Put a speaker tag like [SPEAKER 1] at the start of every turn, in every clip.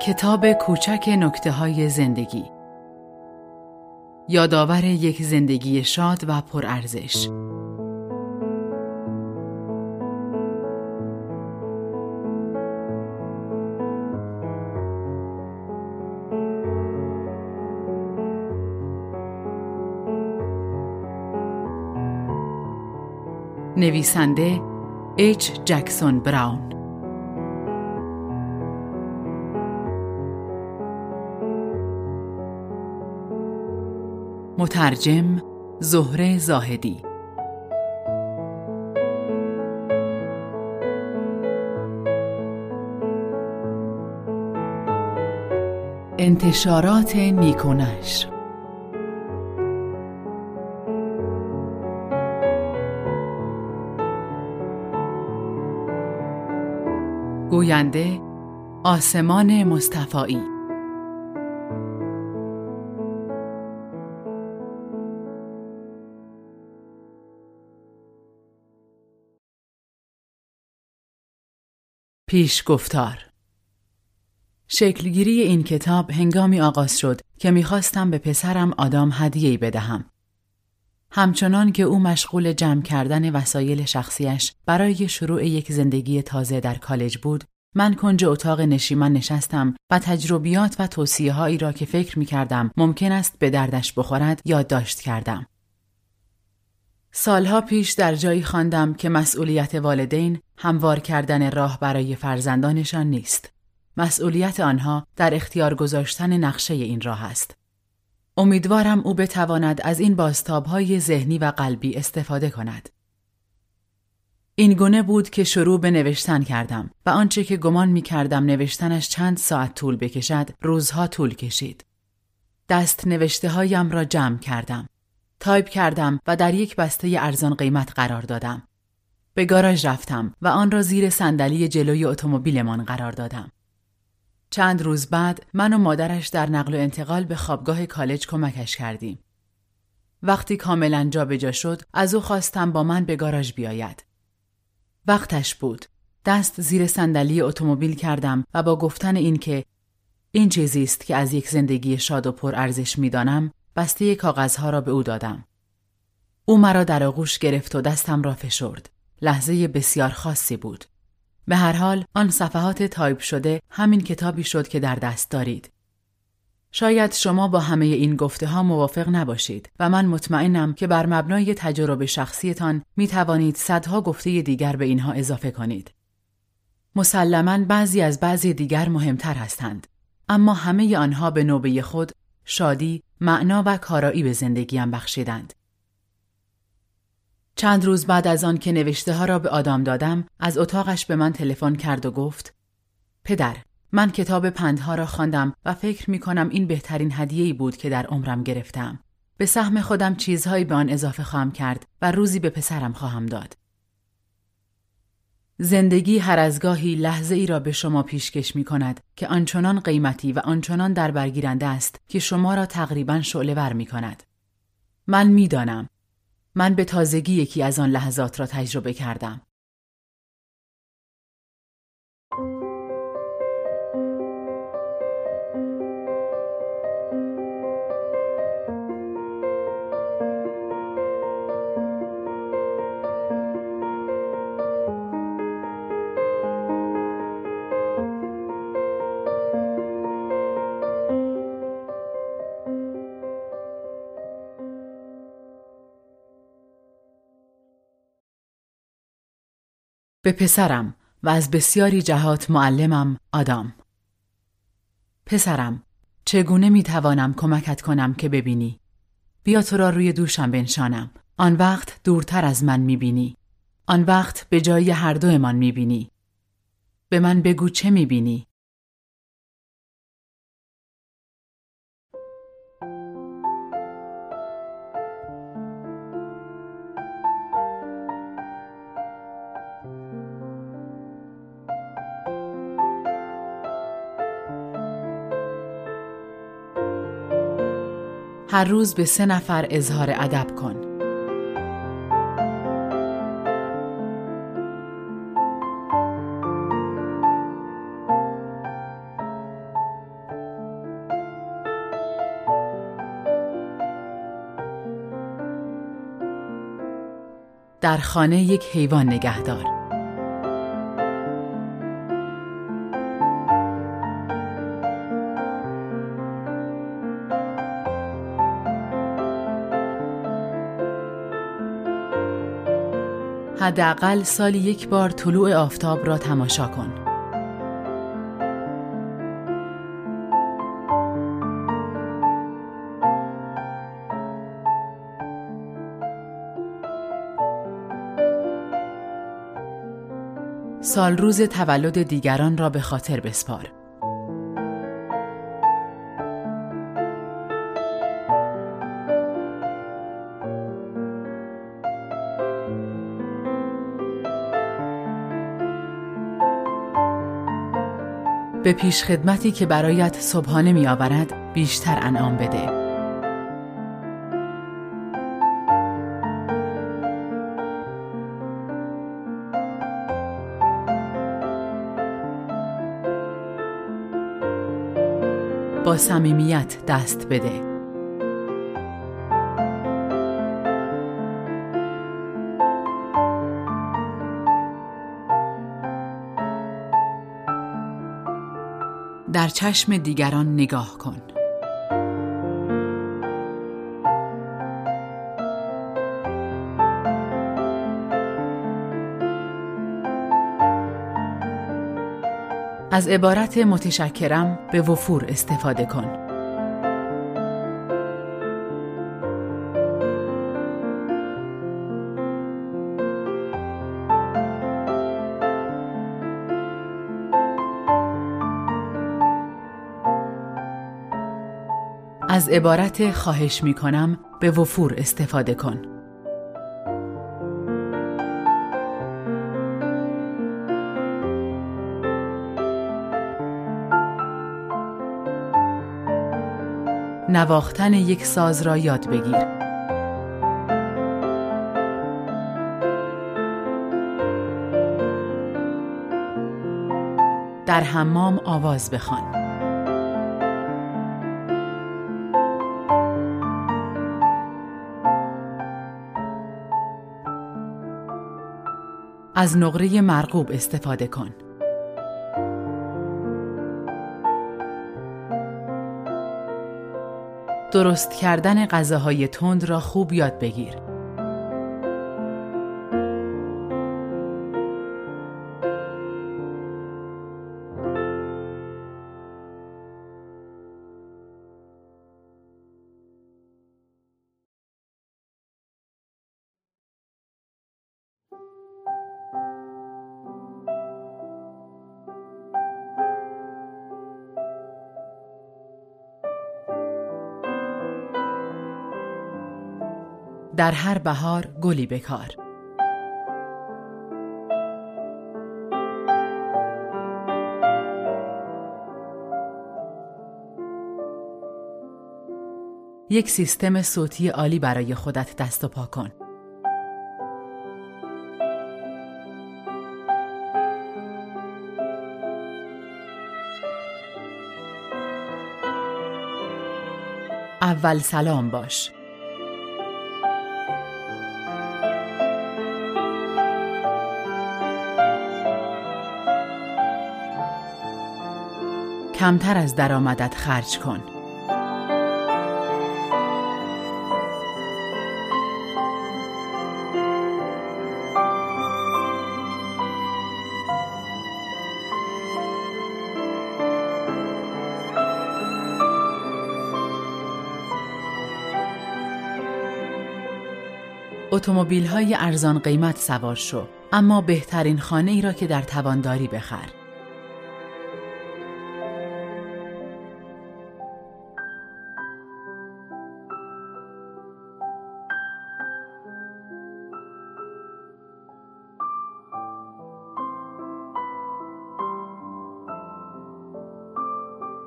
[SPEAKER 1] کتاب کوچک نکته های زندگی. یادآور یک زندگی شاد و پرارزش. نویسنده اچ جکسون براون مترجم زهره زاهدی. انتشارات نیکونش. گوینده آسمان مصطفایی پیش گفتار شکلگیری این کتاب هنگامی آغاز شد که می‌خواستم به پسرم آدام هدیه‌ای بدهم. همچنان که او مشغول جمع کردن وسایل شخصیش برای شروع یک زندگی تازه در کالج بود، من کنج اتاق نشیمن نشستم و تجربیات و توصیه هایی را که فکر می کردم ممکن است به دردش بخورد یادداشت کردم. سالها پیش در جایی خواندم که مسئولیت والدین هموار کردن راه برای فرزندانشان نیست. مسئولیت آنها در اختیار گذاشتن نقشه این راه است. امیدوارم او بتواند از این باستابهای ذهنی و قلبی استفاده کند. این گونه بود که شروع به نوشتن کردم و آنچه که گمان می کردم نوشتنش چند ساعت طول بکشد روزها طول کشید. دست نوشته هایم را جمع کردم. تایپ کردم و در یک بسته ارزان قیمت قرار دادم. به گاراژ رفتم و آن را زیر صندلی جلوی اتومبیلمان قرار دادم. چند روز بعد من و مادرش در نقل و انتقال به خوابگاه کالج کمکش کردیم. وقتی کاملا جابجا شد از او خواستم با من به گاراژ بیاید. وقتش بود. دست زیر صندلی اتومبیل کردم و با گفتن اینکه این چیزی است که از یک زندگی شاد و پر ارزش می‌دانم بسته کاغذها را به او دادم. او مرا در آغوش گرفت و دستم را فشرد. لحظه بسیار خاصی بود. به هر حال آن صفحات تایپ شده همین کتابی شد که در دست دارید. شاید شما با همه این گفته ها موافق نباشید و من مطمئنم که بر مبنای تجربه شخصیتان می توانید صدها گفته دیگر به اینها اضافه کنید. مسلما بعضی از بعضی دیگر مهمتر هستند اما همه آنها به نوبه خود شادی، معنا و کارایی به زندگیم بخشیدند. چند روز بعد از آن که نوشته ها را به آدام دادم، از اتاقش به من تلفن کرد و گفت: پدر، من کتاب پندها را خواندم و فکر می کنم این بهترین هدیه‌ای بود که در عمرم گرفتم. به سهم خودم چیزهایی به آن اضافه خواهم کرد و روزی به پسرم خواهم داد. زندگی هر از گاهی لحظه ای را به شما پیشکش می کند که آنچنان قیمتی و آنچنان در برگیرنده است که شما را تقریبا شعله می کند. من می‌دانم. من به تازگی یکی از آن لحظات را تجربه کردم. به پسرم و از بسیاری جهات معلمم آدام. پسرم چگونه می توانم کمکت کنم که ببینی؟ بیا تو را روی دوشم بنشانم. آن وقت دورتر از من می بینی آن وقت به جای هر دومان می بینی به من بگو چه می بینی هر روز به سه نفر اظهار ادب کن. در خانه یک حیوان نگهدار. حداقل سالی یک بار طلوع آفتاب را تماشا کن. سال روز تولد دیگران را به خاطر بسپار. به پیش خدمتی که برایت صبحانه می آورد بیشتر انعام بده. با صمیمیت دست بده. در چشم دیگران نگاه کن. از عبارت متشکرم به وفور استفاده کن. از عبارت خواهش می کنم به وفور استفاده کن. نواختن یک ساز را یاد بگیر. در حمام آواز بخوان. از نقره مرغوب استفاده کن. درست کردن غذاهای تند را خوب یاد بگیر. در هر بهار گلی بکار. یک سیستم صوتی عالی برای خودت دست و پا کن. اول سلام باش. کمتر از درآمدت خرج کن. اتومبیل های ارزان قیمت سوار شو اما بهترین خانه ای را که در توانداری بخر.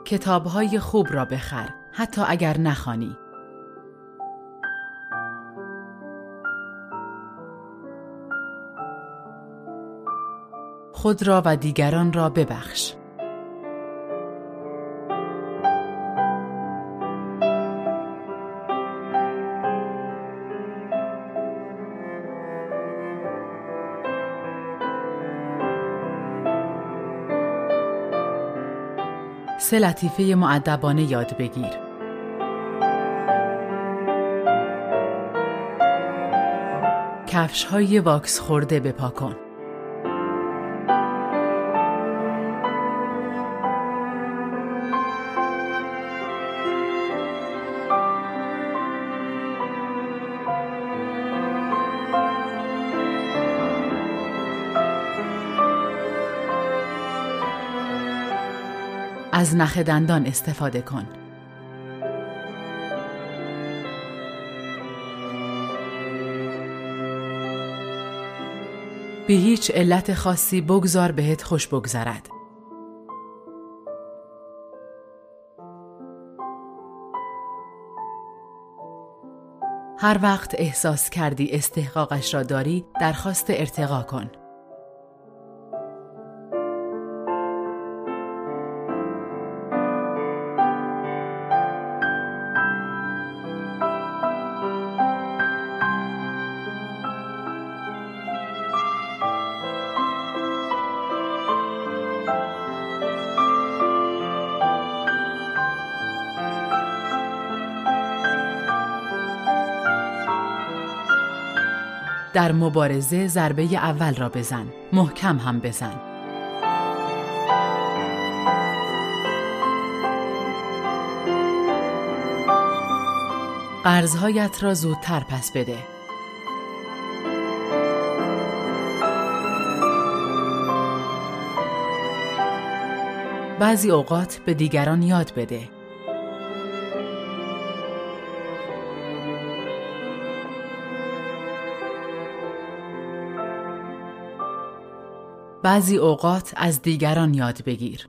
[SPEAKER 1] کتابهای خوب را بخر حتی اگر نخوانی. خود را و دیگران را ببخش. سه لطیفه معدبانه یاد بگیر. کفش های واکس خورده بپاکن. از نخ دندان استفاده کن. به هیچ علت خاصی بگذار بهت خوش بگذرد. هر وقت احساس کردی استحقاقش را داری درخواست ارتقا کن. در مبارزه ضربه اول را بزن. محکم هم بزن. قرضهایت را زودتر پس بده. بعضی اوقات به دیگران یاد بده. بعضی اوقات از دیگران یاد بگیر.